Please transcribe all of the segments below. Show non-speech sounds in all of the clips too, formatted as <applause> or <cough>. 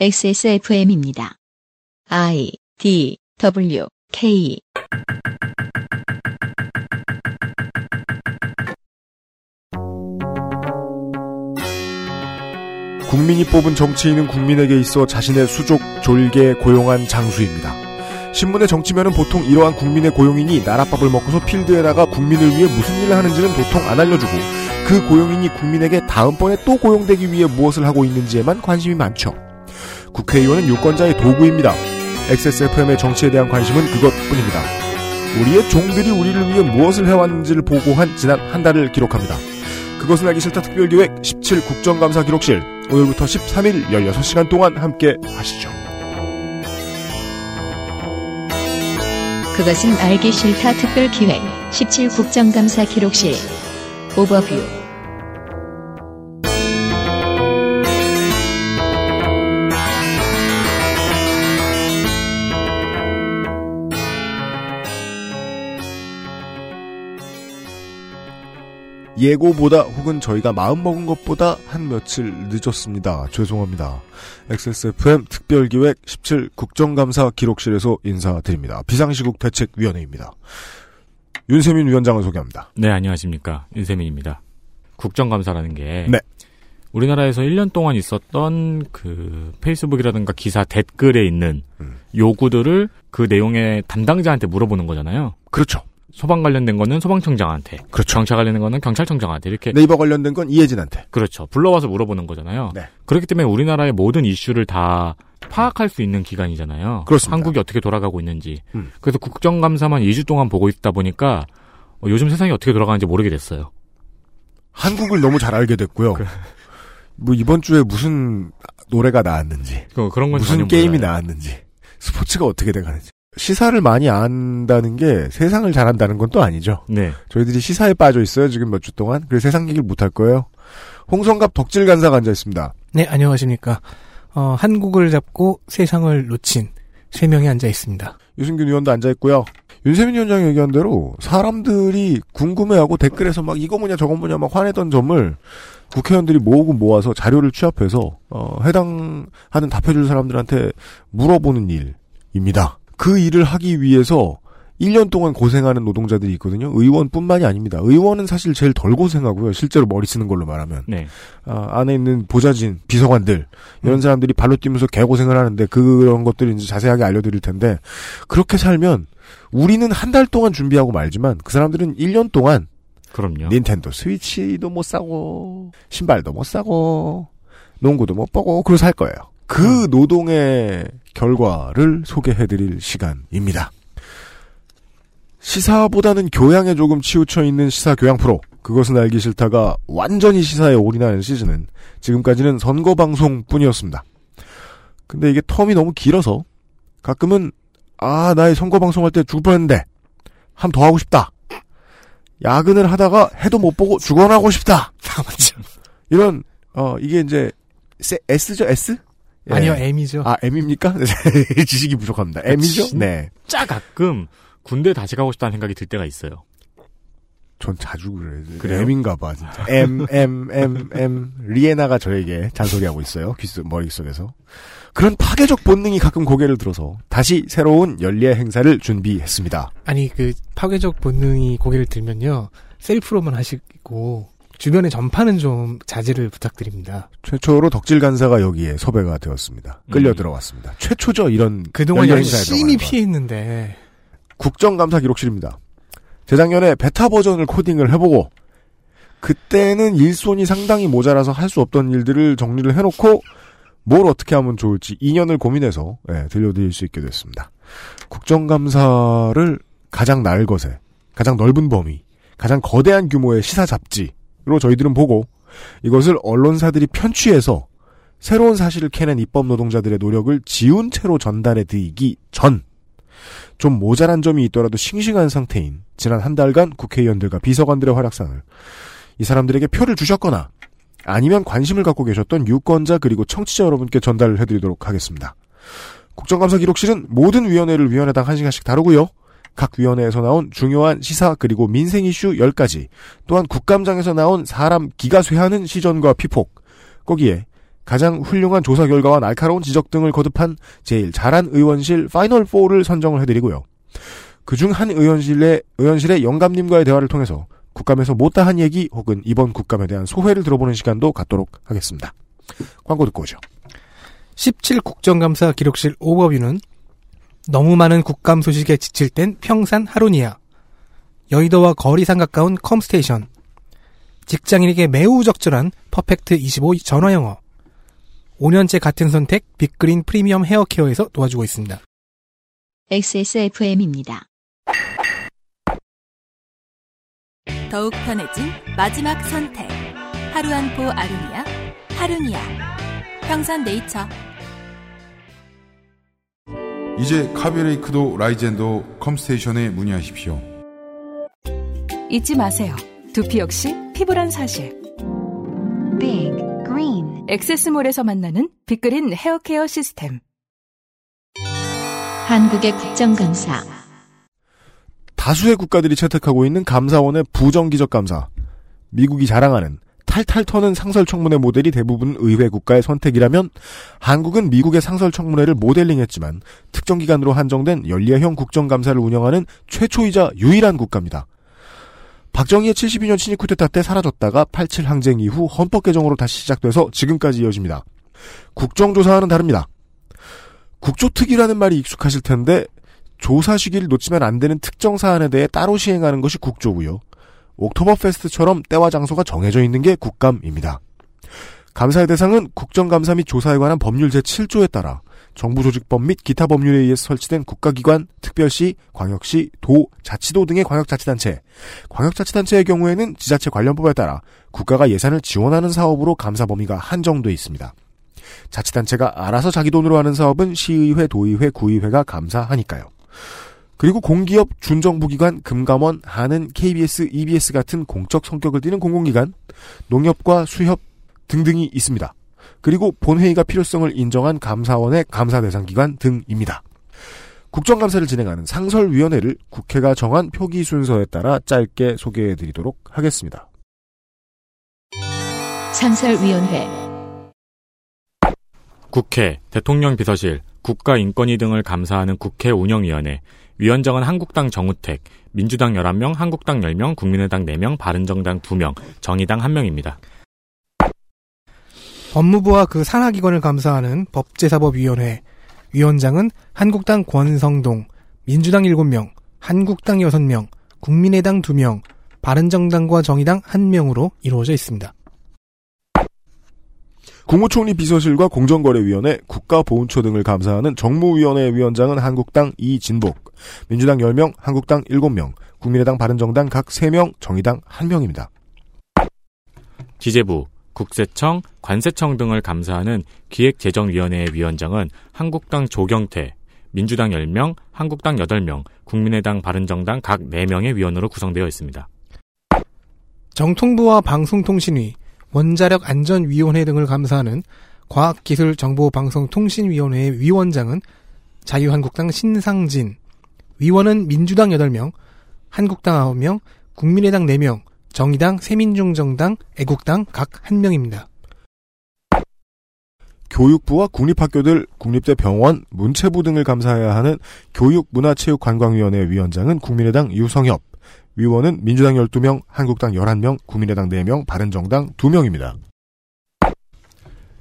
XSFM입니다. I D W K 국민이 뽑은 정치인은 국민에게 있어 자신의 수족, 졸개, 고용한 장수입니다. 신문의 정치면은 보통 이러한 국민의 고용인이 나라밥을 먹고서 필드에 나가 국민을 위해 무슨 일을 하는지는 도통 안 알려주고 그 고용인이 국민에게 다음번에 또 고용되기 위해 무엇을 하고 있는지에만 관심이 많죠. 국회의원은 유권자의 도구입니다. XSFM의 정치에 대한 관심은 그것뿐입니다. 우리의 종들이 우리를 위해 무엇을 해왔는지를 보고한 지난 한 달을 기록합니다. 그것은 알기 싫다 특별기획 17 국정감사 기록실 오늘부터 13일 16시간 동안 함께 하시죠. 그것은 알기 싫다 특별 기획 17 국정감사 기록실 오버뷰 예고보다 혹은 저희가 마음먹은 것보다 한 며칠 늦었습니다. 죄송합니다. XSFM 특별기획 17 국정감사 기록실에서 인사드립니다. 비상시국 대책위원회입니다. 윤세민 위원장을 소개합니다. 네, 안녕하십니까. 윤세민입니다. 국정감사라는 게. 네. 우리나라에서 1년 동안 있었던 그 페이스북이라든가 기사 댓글에 있는 음. 요구들을 그 내용의 담당자한테 물어보는 거잖아요. 그렇죠. 소방 관련된 거는 소방청장한테. 그렇죠. 경찰 관련된 거는 경찰청장한테. 이렇게. 네이버 관련된 건 이혜진한테. 그렇죠. 불러와서 물어보는 거잖아요. 네. 그렇기 때문에 우리나라의 모든 이슈를 다 파악할 수 있는 기관이잖아요. 그렇습니다. 한국이 어떻게 돌아가고 있는지. 음. 그래서 국정감사만 2주 동안 보고 있다 보니까 어, 요즘 세상이 어떻게 돌아가는지 모르게 됐어요. 한국을 너무 잘 알게 됐고요. 뭐 이번 주에 무슨 노래가 나왔는지, 그- 건 무슨 게임이 몰라요. 나왔는지, 스포츠가 어떻게 돼가는지. 시사를 많이 안다는 게 세상을 잘한다는 건 또 아니죠. 네. 저희들이 시사에 빠져 있어요 지금 몇 주 동안. 그래서 세상 얘기를 못 할 거예요. 홍성갑 덕질 간사가 앉아 있습니다. 네, 안녕하십니까. 어, 한국을 잡고 세상을 놓친 세 명이 앉아 있습니다. 유승균 의원도 앉아 있고요. 윤세민 위원장이 얘기한 대로 사람들이 궁금해하고 댓글에서 막 이거 뭐냐 저거 뭐냐 막 화내던 점을 국회의원들이 모으고 모아서 자료를 취합해서 어, 해당하는 답해줄 사람들한테 물어보는 일입니다. 그 일을 하기 위해서 1년 동안 고생하는 노동자들이 있거든요. 의원뿐만이 아닙니다. 의원은 사실 제일 덜 고생하고요. 실제로 머리 쓰는 걸로 말하면. 네. 아, 안에 있는 보좌진, 비서관들 이런 음. 사람들이 발로 뛰면서 개고생을 하는데 그런 것들을 이제 자세하게 알려드릴 텐데 그렇게 살면 우리는 한 달 동안 준비하고 말지만 그 사람들은 1년 동안 그럼요. 닌텐도 스위치도 못 사고 신발도 못 사고 농구도 못 보고 그러고 살 거예요. 그 노동의 결과를 소개해드릴 시간입니다. 시사보다는 교양에 조금 치우쳐 있는 시사 교양 프로. 그것은 알기 싫다가 완전히 시사에 올인하는 시즌은 지금까지는 선거 방송 뿐이었습니다. 근데 이게 텀이 너무 길어서 가끔은 아, 나의 선거 방송할 때 죽을 뻔했는데 한 더 하고 싶다. 야근을 하다가 해도 못 보고 죽어나고 싶다. 맞죠. 이런 어 이게 이제 S, S죠 S? 예. 아니요, M이죠. 아 M입니까? <laughs> 지식이 부족합니다. M이죠? 진- 네. 진짜 가끔 군대 다시 가고 싶다는 생각이 들 때가 있어요. 전 자주 그래요. 그래요? M인가 봐, 진짜. M, M, M, M. 리에나가 저에게 잔소리하고 있어요. 귀, 속- 머릿속에서. 그런 파괴적 본능이 가끔 고개를 들어서 다시 새로운 연례 행사를 준비했습니다. 아니, 그 파괴적 본능이 고개를 들면요. 셀프로만 하시고 주변에 전파는 좀 자제를 부탁드립니다. 최초로 덕질 간사가 여기에 섭외가 되었습니다. 끌려 음. 들어왔습니다. 최초죠, 이런. 그동안 열심히. 피했는데 국정감사 기록실입니다. 재작년에 베타 버전을 코딩을 해보고 그때는 일손이 상당히 모자라서 할 수 없던 일들을 정리를 해놓고 뭘 어떻게 하면 좋을지 2년을 고민해서 예, 들려드릴 수 있게 됐습니다. 국정감사를 가장 날 것에 가장 넓은 범위 가장 거대한 규모의 시사 잡지 로 저희들은 보고 이것을 언론사들이 편취해서 새로운 사실을 캐낸 입법 노동자들의 노력을 지운 채로 전달해 드리기 전 좀 모자란 점이 있더라도 싱싱한 상태인 지난 한 달간 국회의원들과 비서관들의 활약상을 이 사람들에게 표를 주셨거나 아니면 관심을 갖고 계셨던 유권자 그리고 청취자 여러분께 전달을 해드리도록 하겠습니다. 국정감사 기록실은 모든 위원회를 위원회당 한시간씩 다루고요. 각 위원회에서 나온 중요한 시사 그리고 민생 이슈 10가지 또한 국감장에서 나온 사람 기가 쇠하는 시전과 피폭 거기에 가장 훌륭한 조사 결과와 날카로운 지적 등을 거듭한 제일 잘한 의원실 파이널 4를 선정을 해드리고요. 그중 한 의원실의, 의원실의 영감님과의 대화를 통해서 국감에서 못다한 얘기 혹은 이번 국감에 대한 소회를 들어보는 시간도 갖도록 하겠습니다. 광고 듣고 오죠. 17 국정감사 기록실 오버뷰는 너무 많은 국감 소식에 지칠 땐 평산 하루니아, 여의도와 거리상 가까운 컴스테이션, 직장인에게 매우 적절한 Perfect 25 전화영어, 5년째 같은 선택 Big Green 프리미엄 헤어케어에서 도와주고 있습니다. XSFM입니다. 더욱 편해진 마지막 선택. 하루 한 포 아로니아, 하루니아. 평산 네이처. 이제 Kaby Lake도 Ryzen도 컴스테이션에 문의하십시오. 잊지 마세요. 두피 역시 피부란 사실. Big Green XS몰에서 만나는 Big Green 헤어케어 시스템. 한국의 국정감사 다수의 국가들이 채택하고 있는 감사원의 부정기적 감사. 미국이 자랑하는 탈탈 터는 상설 청문회 모델이 대부분 의회 국가의 선택이라면 한국은 미국의 상설 청문회를 모델링했지만 특정 기간으로 한정된 연례형 국정감사를 운영하는 최초이자 유일한 국가입니다. 박정희의 72년 친일 쿠데타 때 사라졌다가 87 항쟁 이후 헌법 개정으로 다시 시작돼서 지금까지 이어집니다. 국정조사와는 다릅니다. 국조특위라는 말이 익숙하실 텐데 조사 시기를 놓치면 안 되는 특정 사안에 대해 따로 시행하는 것이 국조고요. 옥토버 페스트처럼 때와 장소가 정해져 있는 게 국감입니다. 감사의 대상은 국정감사 및 조사에 관한 법률 제7조에 따라 정부조직법 및 기타 법률에 의해서 설치된 국가기관, 특별시, 광역시, 도, 자치도 등의 광역자치단체, 광역자치단체의 경우에는 지자체 관련법에 따라 국가가 예산을 지원하는 사업으로 감사 범위가 한정돼 있습니다. 자치단체가 알아서 자기 돈으로 하는 사업은 시의회, 도의회, 구의회가 감사하니까요. 그리고 공기업, 준정부기관, 금감원, 한은, KBS, EBS 같은 공적 성격을 띠는 공공기관, 농협과 수협 등등이 있습니다. 그리고 본회의가 필요성을 인정한 감사원의 감사 대상 기관 등입니다. 국정감사를 진행하는 상설위원회를 국회가 정한 표기 순서에 따라 짧게 소개해드리도록 하겠습니다. 상설위원회 국회, 대통령 비서실, 국가인권위 등을 감사하는 국회 운영위원회, 위원장은 한국당 정우택, 민주당 11명, 한국당 10명, 국민의당 4명, 바른정당 2명, 정의당 1명입니다. 법무부와 그 산하기관을 감사하는 법제사법위원회 위원장은 한국당 권성동, 민주당 7명, 한국당 6명, 국민의당 2명, 바른정당과 정의당 1명으로 이루어져 있습니다. 국무총리 비서실과 공정거래위원회, 국가보훈처 등을 감사하는 정무위원회 위원장은 한국당 이진복, 민주당 10명, 한국당 7명, 국민의당 바른정당 각 3명, 정의당 1명입니다. 기재부, 국세청, 관세청 등을 감사하는 기획재정위원회 위원장은 한국당 조경태, 민주당 10명, 한국당 8명, 국민의당 바른정당 각 4명의 위원으로 구성되어 있습니다. 정통부와 방송통신위, 원자력 안전위원회 등을 감사하는 과학기술정보방송통신위원회의 위원장은 자유한국당 신상진, 위원은 민주당 8명, 한국당 9명, 국민의당 4명, 정의당, 새민중정당, 애국당 각 1명입니다. 교육부와 국립학교들, 국립대 병원, 문체부 등을 감사해야 하는 교육문화체육관광위원회 위원장은 국민의당 유성엽, 위원은 민주당 12명, 한국당 11명, 국민의당 4명, 바른정당 2명입니다.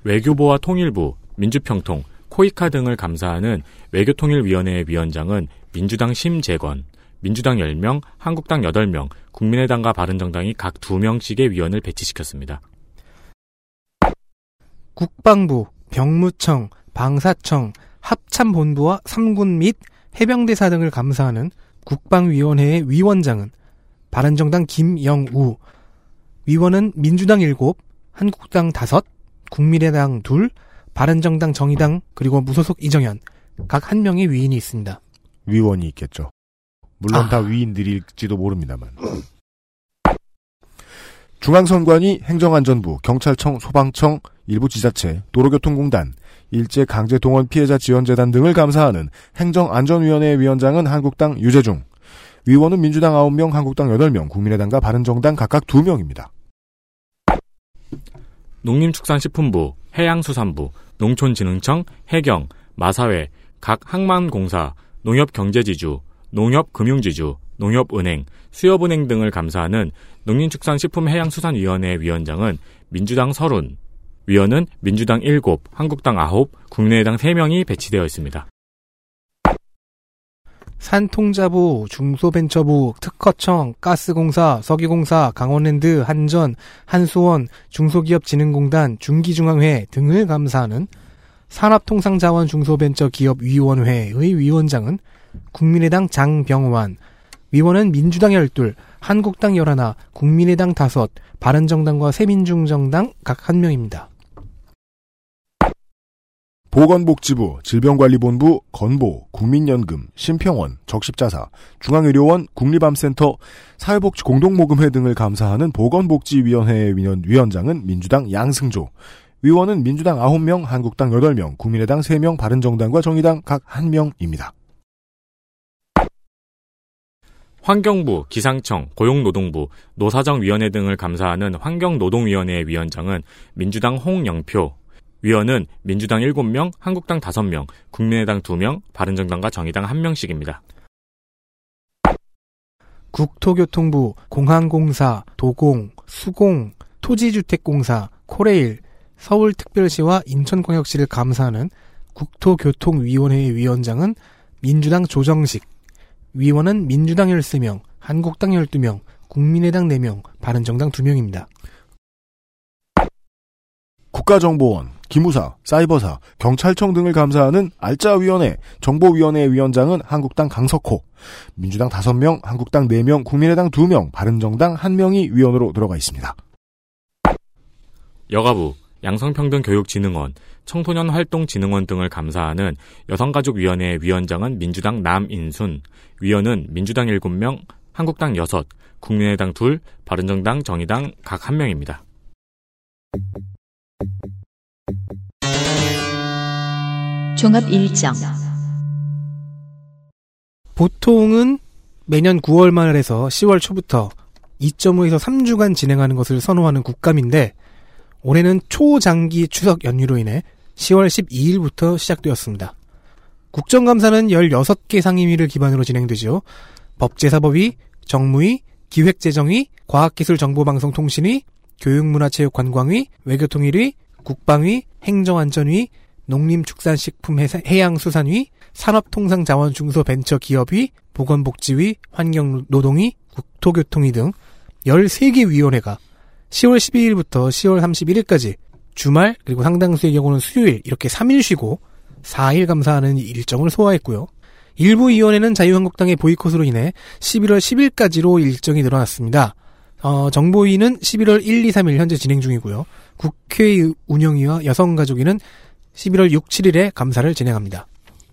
외교부와 통일부, 민주평통, 코이카 등을 감사하는 외교통일위원회 위원장은 민주당 심재건, 민주당 10명, 한국당 8명, 국민의당과 바른정당이 각 2명씩의 위원을 배치시켰습니다. 국방부, 병무청, 방사청, 합참본부와 삼군 및 해병대사 등을 감사하는 국방위원회의 위원장은 바른정당 김영우, 위원은 민주당 7, 한국당 5, 국민의당 2, 바른정당 정의당 그리고 무소속 이정현 각 한 명의 위인이 있습니다. 위원이 있겠죠. 물론 아. 다 위인들일지도 모릅니다만. 중앙선관위, 행정안전부, 경찰청, 소방청, 일부 지자체, 도로교통공단, 일제 강제 동원 피해자 지원재단 등을 감사하는 행정안전위원회 위원장은 한국당 유재중, 위원은 민주당 9명, 한국당 8명, 국민의당과 바른정당 각각 2명입니다. 농림축산식품부, 해양수산부, 농촌진흥청, 해경, 마사회, 각 항만공사, 농협경제지주, 농협금융지주, 농협은행, 수협은행 등을 감사하는 농林축산식품해양수산위원회 위원장은 민주당 30, 위원은 민주당 7, 한국당 9, 국민의당 3명이 배치되어 있습니다. 산통자부, 중소벤처부, 특허청, 가스공사, 석유공사, 강원랜드, 한전, 한수원, 중소기업진흥공단, 중기중앙회 등을 감사하는 산업통상자원 중소벤처기업위원회의 위원장은 국민의당 장병완, 위원은 민주당 12, 한국당 11, 국민의당 5, 바른정당과 새민중정당 각 1명입니다. 보건복지부, 질병관리본부, 건보, 국민연금, 심평원, 적십자사, 중앙의료원, 국립암센터, 사회복지공동모금회 등을 감사하는 보건복지위원회 위원장은 민주당 양승조, 위원은 민주당 9명, 한국당 8명, 국민의당 3명, 바른정당과 정의당 각 1명입니다. 환경부, 기상청, 고용노동부, 노사정위원회 등을 감사하는 환경노동위원회 위원장은 민주당 홍영표, 위원은 민주당 7명, 한국당 5명, 국민의당 2명, 바른정당과 정의당 1명씩입니다. 국토교통부, 공항공사, 도공, 수공, 토지주택공사, 코레일, 서울특별시와 인천광역시를 감사하는 국토교통위원회 위원장은 민주당 조정식, 위원은 민주당 13명, 한국당 12명, 국민의당 4명, 바른정당 2명입니다. 국가정보원, 기무사, 사이버사, 경찰청 등을 감사하는 알짜위원회, 정보위원회 위원장은 한국당 강석호, 민주당 5명, 한국당 4명, 국민의당 2명, 바른정당 1명이 위원으로 들어가 있습니다. 여가부, 양성평등교육진흥원, 청소년활동진흥원 등을 감사하는 여성가족위원회 위원장은 민주당 남인순, 위원은 민주당 7명, 한국당 6, 국민의당 2, 바른정당, 정의당 각 1명입니다. 종합 일정 보통은 매년 9월 말에서 10월 초부터 2.5에서 3주간 진행하는 것을 선호하는 국감인데 올해는 초장기 추석 연휴로 인해 10월 12일부터 시작되었습니다. 국정감사는 16개 상임위를 기반으로 진행되죠. 법제사법위, 정무위, 기획재정위, 과학기술정보방송통신위, 교육문화체육관광위, 외교통일위, 국방위, 행정안전위, 농림축산식품해양수산위, 산업통상자원중소벤처기업위, 보건복지위, 환경노동위, 국토교통위 등 13개 위원회가 10월 12일부터 10월 31일까지 주말 그리고 상당수의 경우는 수요일 이렇게 3일 쉬고 4일 감사하는 일정을 소화했고요. 일부 위원회는 자유한국당의 보이콧으로 인해 11월 10일까지로 일정이 늘어났습니다. 어, 정보위는 11월 1, 2, 3일 현재 진행 중이고요. 국회 운영위와 여성가족위는 11월 6, 7일에 감사를 진행합니다.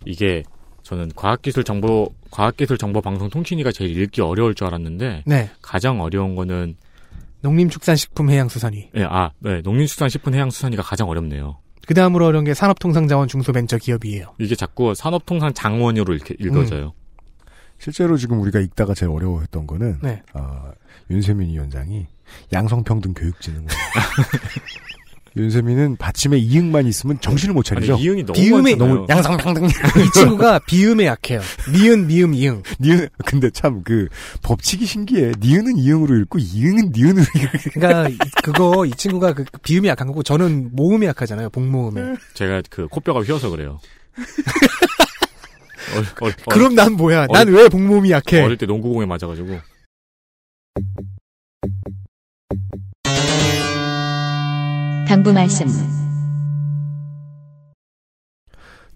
이게 저는 과학기술정보 과학기술정보방송통신위가 제일 읽기 어려울 줄 알았는데 네. 가장 어려운 거는 농림축산식품해양수산위. 네, 아, 네, 농림축산식품해양수산위가 가장 어렵네요. 그 다음으로 어려운 게 산업통상자원 중소벤처기업이에요. 이게 자꾸 산업통상장원으로 이렇게 읽어져요. 음. 실제로 지금 우리가 읽다가 제일 어려워했던 거는 네. 어, 윤세민 위원장이 양성평등 교육진흥원. <laughs> 윤세민은 받침에 이응만 있으면 정신을 못 차리죠. 아니, 이응이 너무 비음에 많잖아요. 너무 양성평등. <laughs> 이 친구가 비음에 약해요. 미음, 미음, 이응. 니은 근데 참 그 법칙이 신기해. 니은은 이응으로 읽고 이응은 니은으로 읽고. 그러니까 이- 그거 이 친구가 그 비음이 약한 거고 저는 모음이 약하잖아요. 복모음에. 제가 그 코뼈가 휘어서 그래요. <laughs> 어, 어, 어, 그럼 난 뭐야? 난 왜 복모음이 약해? 어릴 때 농구공에 맞아가지고 당부 말씀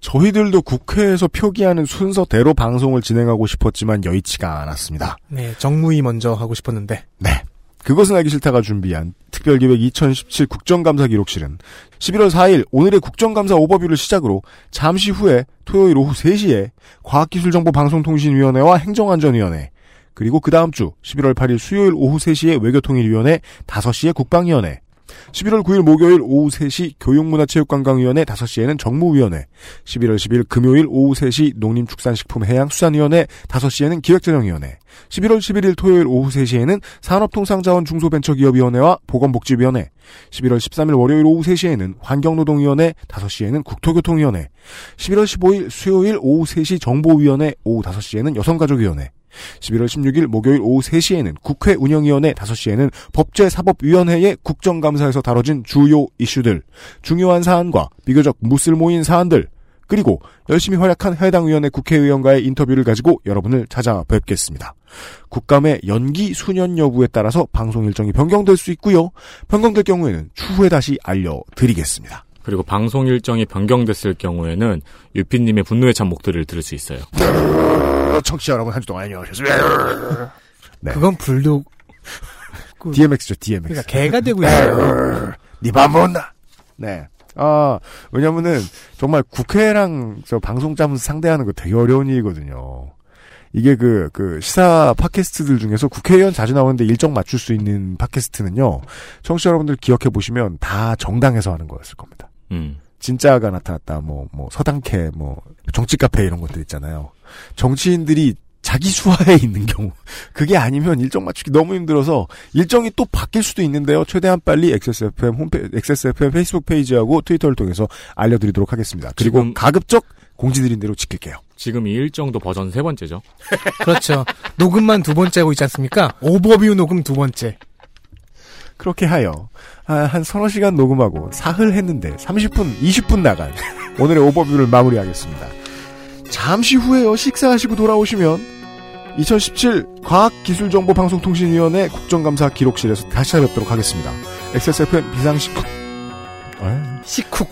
저희들도 국회에서 표기하는 순서대로 방송을 진행하고 싶었지만 여의치가 않았습니다. 네, 정무위 먼저 하고 싶었는데. 네. 그것은 알기 싫다가 준비한 특별기획 2017 국정감사 기록실은 11월 4일 오늘의 국정감사 오버뷰를 시작으로 잠시 후에 토요일 오후 3시에 과학기술정보방송통신위원회와 행정안전위원회 그리고 그 다음 주 11월 8일 수요일 오후 3시에 외교통일위원회 5시에 국방위원회. 11월 9일 목요일 오후 3시 교육문화체육관광위원회 5시에는 정무위원회, 11월 10일 금요일 오후 3시 농림축산식품해양수산위원회 5시에는 기획재정위원회, 11월 11일 토요일 오후 3시에는 산업통상자원 중소벤처기업위원회와 보건복지위원회, 11월 13일 월요일 오후 3시에는 환경노동위원회, 5시에는 국토교통위원회, 11월 15일 수요일 오후 3시 정보위원회, 오후 5시에는 여성가족위원회, 11월 16일 목요일 오후 3시에는 국회 운영위원회 5시에는 법제사법위원회의 국정감사에서 다뤄진 주요 이슈들, 중요한 사안과 비교적 무쓸모인 사안들, 그리고 열심히 활약한 해당 위원회 국회의원과의 인터뷰를 가지고 여러분을 찾아뵙겠습니다. 국감의 연기 수년 여부에 따라서 방송 일정이 변경될 수 있고요. 변경될 경우에는 추후에 다시 알려드리겠습니다. 그리고 방송 일정이 변경됐을 경우에는 유피님의 찬 목소리를 들을 수 있어요. 청취자 여러분 한 주 동안 안녕하셨습니다. 네. <laughs> 그건 불도 <laughs> DMX죠, DMX. 그러니까 개가 되고 있어요. 니밥 먹었나? 네. 아, 왜냐면은, 정말 국회랑 저 방송짬 상대하는 거 되게 어려운 일이거든요. 이게 그, 그, 시사 팟캐스트들 중에서 국회의원 자주 나오는데 일정 맞출 수 있는 팟캐스트는요, 청취자 여러분들 기억해 보시면 다 정당에서 하는 거였을 겁니다. 음. 진짜가 나타났다, 뭐, 뭐, 서당캐, 뭐, 정치 카페 이런 것들 있잖아요. 정치인들이 자기 수하에 있는 경우. <laughs> 그게 아니면 일정 맞추기 너무 힘들어서 일정이 또 바뀔 수도 있는데요. 최대한 빨리 XSFM 홈페 XSFM 페이스북 페이지하고 트위터를 통해서 알려드리도록 하겠습니다. 그리고 지금- 가급적 공지드린 대로 지킬게요. 지금 이 일정도 버전 세 번째죠. <laughs> 그렇죠. 녹음만 두 번째 하고 있지 않습니까? 오버뷰 녹음 두 번째. 그렇게 하여 아, 한 서너 시간 녹음하고 사흘 했는데 30분, 20분 나간 오늘의 오버뷰를 마무리하겠습니다. 잠시 후에요. 식사하시고 돌아오시면 2017 과학기술정보방송통신위원회 국정감사 기록실에서 다시 찾아뵙도록 하겠습니다. XSFM 비상시국 아, 시쿡.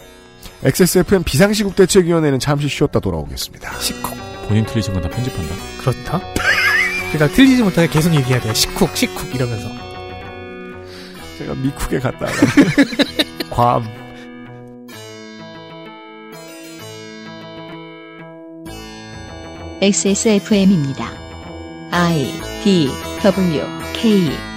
XSFM 비상시국 대책위원회는 잠시 쉬었다 돌아오겠습니다. 시쿡. 본인 틀리신 건 다 편집한다. 그렇다. <laughs> 그러니까 틀리지 못하게 계속 얘기해야 돼. 시쿡, 시쿡 이러면서. 제가 미쿡에 갔다가 괌 XSFM입니다. I D W K